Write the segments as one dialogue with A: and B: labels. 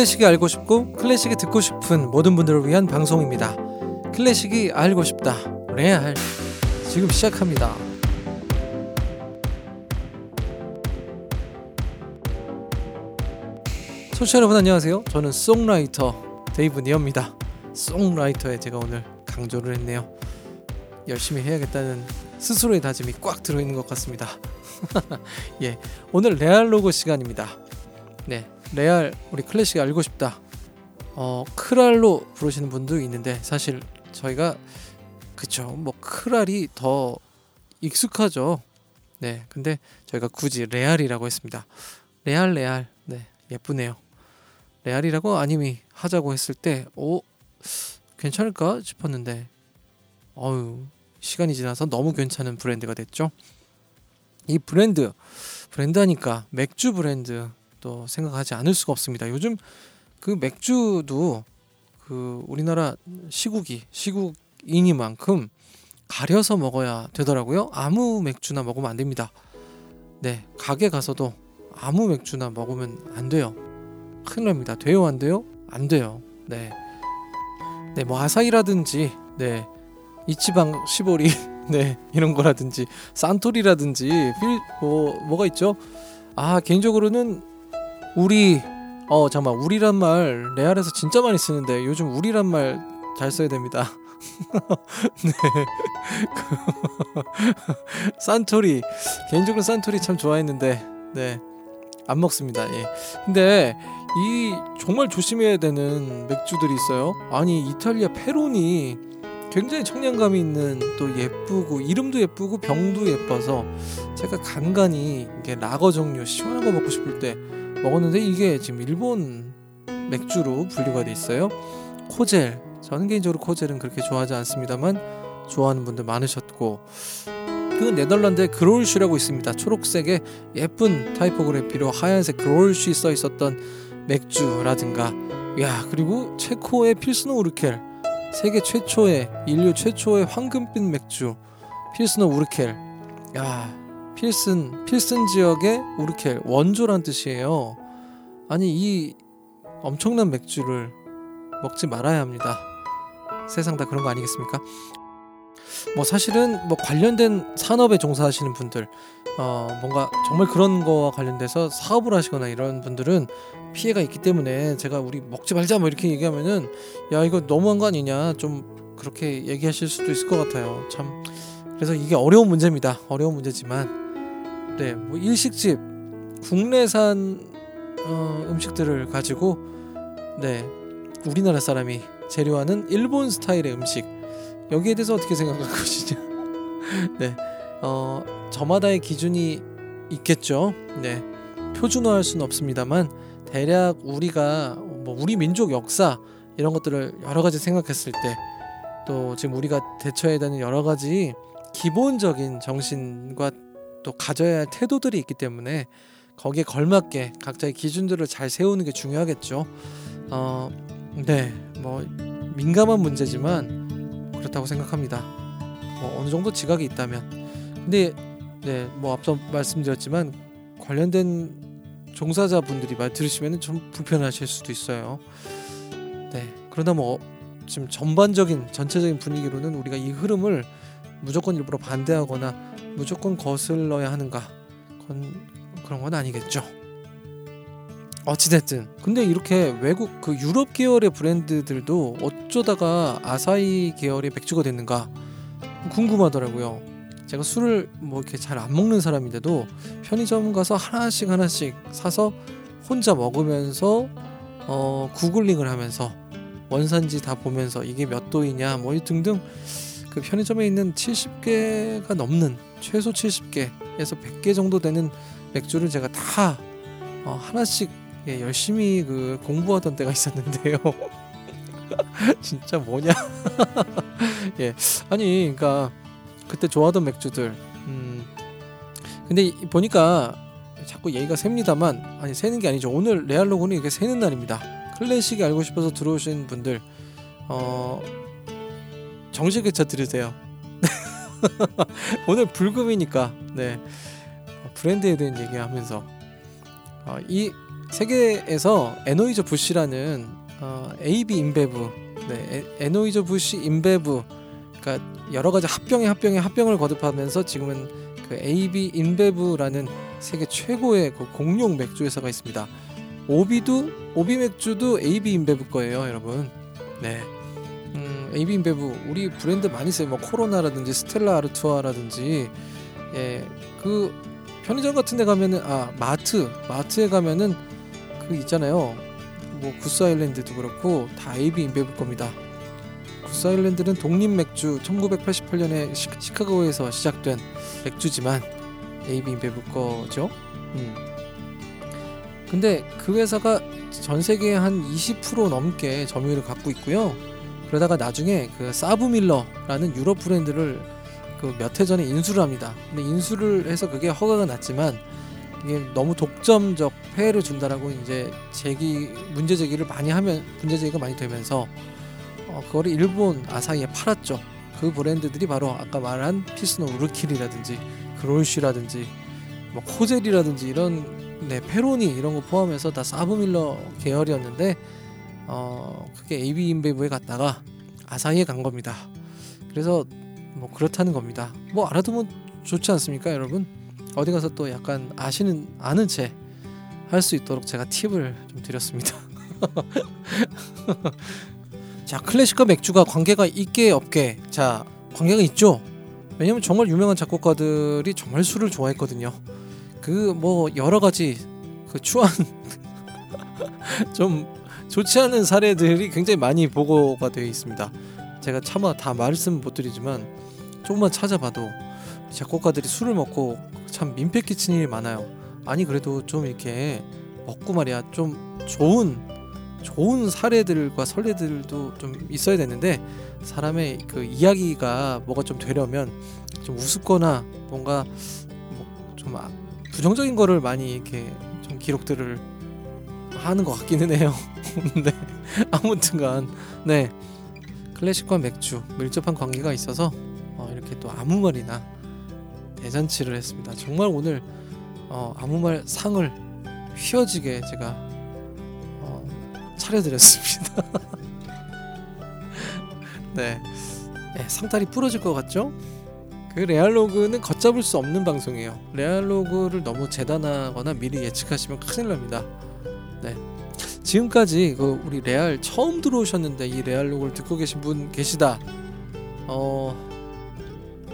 A: 클래식이 알고 싶고 클래식이 듣고 싶은 모든 분들을 위한 방송입니다. 클래식이 알고 싶다. 레알. 지금 시작합니다. 소시 여러분 안녕하세요. 저는 songwriter 데이브 니어입니다. songwriter에 제가 오늘 강조를 했네요. 열심히 해야겠다는 스스로의 다짐이 꽉 들어있는 것 같습니다. 예, 오늘 레알로그 시간입니다. 네, 레알 우리 클래식 알고 싶다. 어, 크랄로 부르시는 분도 있는데 사실 저희가 그쵸, 뭐 크랄이 더 익숙하죠. 네, 근데 저희가 굳이 레알이라고 했습니다. 레알 레알, 네, 예쁘네요. 레알이라고 아님이 하자고 했을 때, 오, 괜찮을까 싶었는데, 어유 시간이 지나서 너무 괜찮은 브랜드가 됐죠. 이 브랜드, 브랜드 하니까 맥주 브랜드 또 생각하지 않을 수가 없습니다. 요즘 그 맥주도 그 우리나라 시국이 시국이니만큼 가려서 먹어야 되더라고요. 아무 맥주나 먹으면 안 됩니다. 네, 가게 가서도 아무 맥주나 먹으면 안 돼요. 큰일 납니다. 돼요, 안 돼요? 안 돼요. 네. 네, 뭐 아사히라든지 네. 이치방 시보리 네, 이런 거라든지 산토리라든지 필 뭐 뭐가 있죠? 아, 개인적으로는 우리 어 잠깐 우리란 말 레알에서 진짜 많이 쓰는데 요즘 우리란 말 잘 써야 됩니다. 네. 산토리 개인적으로 산토리 참 좋아했는데 네. 안 먹습니다. 예. 근데 이 정말 조심해야 되는 맥주들이 있어요. 아니 이탈리아 페로니 굉장히 청량감이 있는 또 예쁘고 이름도 예쁘고 병도 예뻐서 제가 간간히 이게 라거 종류 시원한 거 먹고 싶을 때 먹었는데 이게 지금 일본 맥주로 분류가 돼 있어요. 코젤 저는 개인적으로 코젤은 그렇게 좋아하지 않습니다만 좋아하는 분들 많으셨고 그 네덜란드에 그롤슈라고 있습니다. 초록색의 예쁜 타이포그래피로 하얀색 그롤슈 써 있었던 맥주라든가 야 그리고 체코의 필스노 우르켈 세계 최초의 인류 최초의 황금빛 맥주 필스노 우르켈 야 필슨 필슨 지역의 우르켈 원조란 뜻이에요. 아니 이 엄청난 맥주를 먹지 말아야 합니다. 세상 다 그런 거 아니겠습니까? 뭐 사실은 뭐 관련된 산업에 종사하시는 분들 어 뭔가 정말 그런 거와 관련돼서 사업을 하시거나 이런 분들은 피해가 있기 때문에 제가 우리 먹지 말자 뭐 이렇게 얘기하면은 야 이거 너무한 거 아니냐 좀 그렇게 얘기하실 수도 있을 것 같아요 참 그래서 이게 어려운 문제입니다. 어려운 문제지만. 네 뭐 일식집 국내산 어, 음식들을 가지고 네 우리나라 사람이 재료하는 일본 스타일의 음식. 여기에 대해서 어떻게 생각할 것이냐. 네 어, 저마다의 기준이 있겠죠. 네 표준화할 수는 없습니다만 대략 우리가 뭐 우리 민족 역사 이런 것들을 여러 가지 생각했을 때 또 지금 우리가 대처해야 되는 여러 가지 기본적인 정신과 또 가져야 할 태도들이 있기 때문에 거기에 걸맞게 각자의 기준들을 잘 세우는 게 중요하겠죠. 어, 네, 뭐 민감한 문제지만 그렇다고 생각합니다. 뭐 어느 정도 지각이 있다면, 근데 네, 뭐 앞서 말씀드렸지만 관련된 종사자분들이 말 들으시면 좀 불편하실 수도 있어요. 네, 그러다 뭐 지금 전반적인 전체적인 분위기로는 우리가 이 흐름을 무조건 일부러 반대하거나 무조건 거슬러야 하는가 그건 그런 건 아니겠죠. 어찌됐든 근데 이렇게 외국 그 유럽 계열의 브랜드들도 어쩌다가 아사히 계열의 맥주가 됐는가 궁금하더라고요. 제가 술을 뭐 이렇게 잘 안 먹는 사람인데도 편의점 가서 하나씩 하나씩 사서 혼자 먹으면서 어 구글링을 하면서 원산지 다 보면서 이게 몇 도이냐 뭐 등등 그 편의점에 있는 70개가 넘는 최소 70개에서 100개 정도 되는 맥주를 제가 다 어, 하나씩 예, 열심히 그 공부하던 때가 있었는데요. 진짜 뭐냐? 예, 아니, 그러니까 그때 좋아하던 맥주들. 음, 근데 보니까 자꾸 얘기가 셉니다만, 아니 새는 게 아니죠. 오늘 레알로그는 이게 새는 날입니다. 클래식이 알고 싶어서 들어오신 분들, 어, 정식 회차 들으세요. 오늘 불금이니까, 네. 브랜드에 대한 얘기하면서 어, 이 세계에서 앤하이저 부시라는 어, AB 인베브, 네, 앤하이저 부시 인베브, 그러니까 여러 가지 합병에 합병에 합병을 거듭하면서 지금은 그 AB 인베브라는 세계 최고의 그 공룡 맥주 회사가 있습니다. 오비도 오비 맥주도 AB 인베브 거예요, 여러분. 네. 음, AB 인베브 우리 브랜드 많이 써요. 뭐 코로나라든지 스텔라 아르투아라든지 예, 그 편의점 같은 데 가면은 아, 마트, 마트에 가면은 그 있잖아요. 뭐 구스 아일랜드도 그렇고 다 AB 인베브 겁니다. 구스 아일랜드는 독립 맥주 1988년에 시, 카고에서 시작된 맥주지만 AB 인베브 거죠. 음. 근데 그 회사가 전 세계에 한 20% 넘게 점유율을 갖고 있고요. 그러다가 나중에 그 사브밀러라는 유럽 브랜드를 그 몇 해 전에 인수를 합니다. 근데 인수를 해서 그게 허가가 났지만 이게 너무 독점적 폐해를 준다라고 이제 제기 문제 제기를 많이 하면 문제 제기가 많이 되면서 어, 그거를 일본 아사히에 팔았죠. 그 브랜드들이 바로 아까 말한 피스노 우르킬이라든지 그롤쉬라든지 뭐 코젤이라든지 이런 네 페로니 이런 거 포함해서 다 사브밀러 계열이었는데 어 그게 AB 인베브에 갔다가 아사히에 간 겁니다. 그래서 뭐 그렇다는 겁니다. 뭐 알아두면 좋지 않습니까, 여러분? 어디 가서 또 약간 아시는 아는 채 할 수 있도록 제가 팁을 좀 드렸습니다. 자, 클래식과 맥주가 관계가 있게 없게. 자, 관계가 있죠. 왜냐면 정말 유명한 작곡가들이 정말 술을 좋아했거든요. 그 뭐 여러 가지 그 추한 좀 좋지 않은 사례들이 굉장히 많이 보고가 되어 있습니다. 제가 차마 다 말씀 못 드리지만 조금만 찾아봐도 작곡가들이 술을 먹고 참 민폐 끼친 일이 많아요. 아니 그래도 좀 이렇게 먹고 말이야 좀 좋은 좋은 사례들과 설례들도 좀 있어야 되는데 사람의 그 이야기가 뭐가 좀 되려면 좀 우습거나 뭔가 뭐좀 아, 부정적인 거를 많이 이렇게 좀 기록들을 하는 것 같기는 해요. 네 아무튼간 네 클래식과 맥주 밀접한 관계가 있어서 어, 이렇게 또 아무 말이나 대잔치를 했습니다. 정말 오늘 어, 아무 말 상을 휘어지게 제가 어, 차려드렸습니다. 네. 네, 상다리 부러질 것 같죠? 그 레알로그는 걷잡을 수 없는 방송이에요. 레알로그를 너무 재단하거나 미리 예측하시면 큰일 납니다. 네. 지금까지 그 우리 레알 처음 들어오셨는데 이 레알로그를 듣고 계신 분 계시다. 어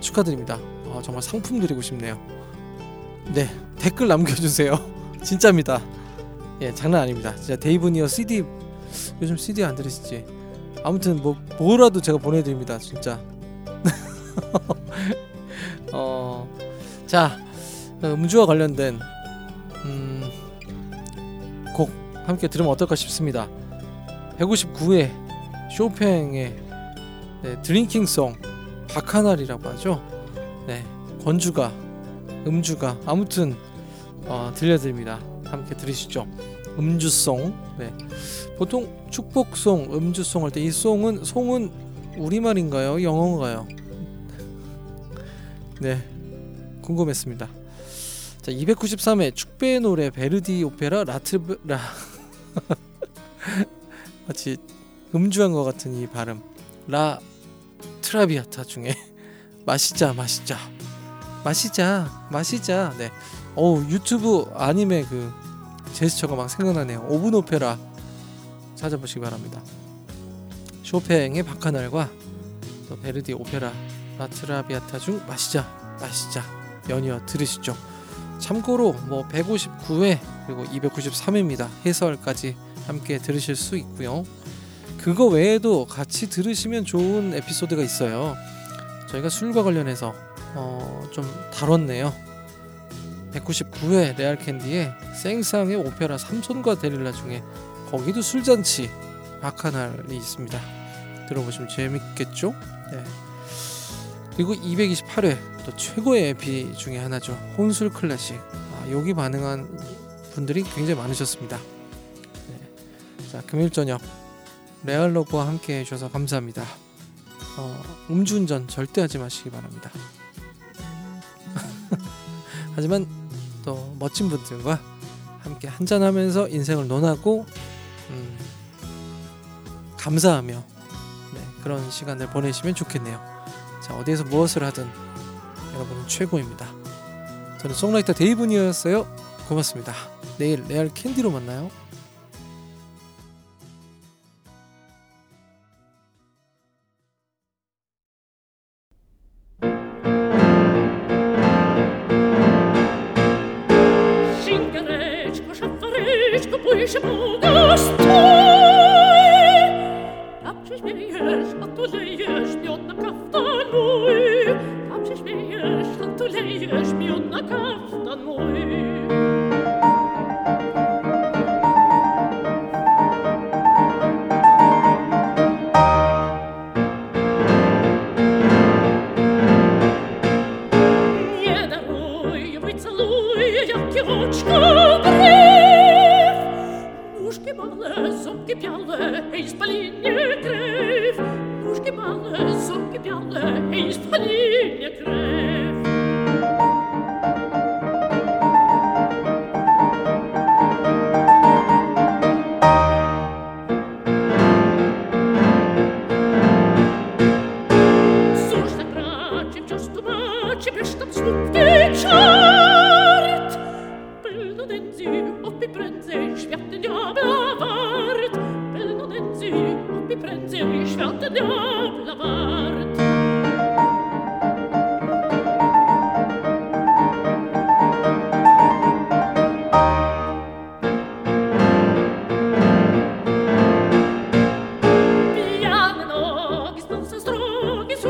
A: 축하드립니다. 어, 정말 상품 드리고 싶네요. 네 댓글 남겨주세요. 진짜입니다. 예 장난 아닙니다. 진짜 데이브니어 CD 요즘 CD 안 들으시지? 아무튼 뭐 뭐라도 제가 보내드립니다. 진짜. 어, 자 음주와 관련된 음, 곡 함께 들으면 어떨까 싶습니다. 159회 쇼팽의 네, 드링킹송 바카날이라고 하죠. 네, 권주가 음주가 아무튼 어, 들려드립니다. 함께 들으시죠. 음주송. 네. 보통 축복송, 음주송 할 때 이 송은 송은 우리말인가요? 영어인가요? 네. 궁금했습니다. 자, 293회 축배의 노래 베르디 오페라 라트브라 마치 음주한 것 같은 이 발음. 라 트라비아타 중에 마시자 마시자. 마시자 마시자. 네. 어우 유튜브 아님의 그 제스처가 막 생각나네요. 오븐 오페라 찾아보시기 바랍니다. 쇼팽의 바카날과 또 베르디 오페라 라트라비아타 중 마시자 마시자. 연이어 들으시죠. 참고로 뭐 159회 그리고 293회입니다 해설까지 함께 들으실 수 있고요 그거 외에도 같이 들으시면 좋은 에피소드가 있어요 저희가 술과 관련해서 어, 좀 다뤘네요. 199회 레알 캔디의 생상의 오페라 삼손과 데릴라 중에 거기도 술잔치 바카날이 있습니다. 들어보시면 재밌겠죠? 네. 그리고 228회 또 최고의 에피 중에 하나죠. 혼술 클래식. 아, 여기 반응한 분들이 굉장히 많으셨습니다. 네. 자, 금요일 저녁 레알 러브와 함께 해주셔서 감사합니다. 어, 음주운전 절대 하지 마시기 바랍니다. 하지만 또 멋진 분들과 함께 한잔하면서 인생을 논하고 음, 감사하며 네, 그런 시간을 보내시면 좋겠네요. 자 어디에서 무엇을 하든 여러분은 최고입니다. 저는 송라이터 데이브니였어요. 고맙습니다. 내일 레알 캔디로 만나요.
B: Siamo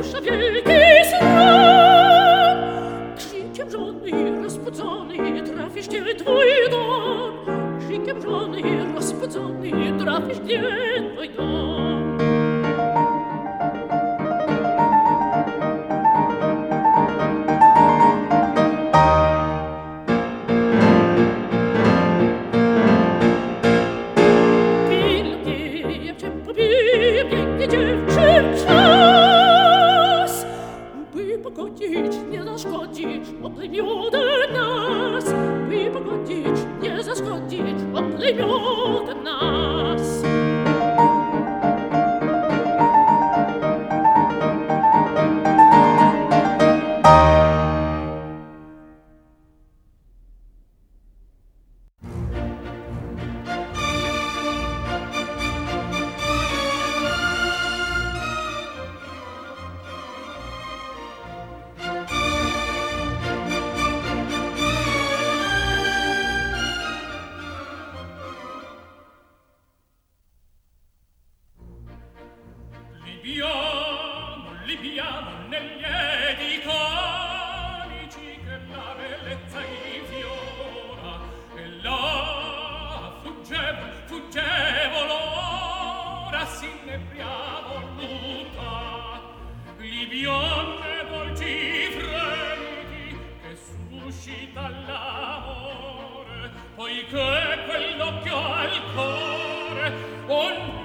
B: chaque pied ночь по fuggevolo ora s'innebriava voluta gli bionde dolci fremiti che suscita l'amore poiché quell'occhio al
C: core un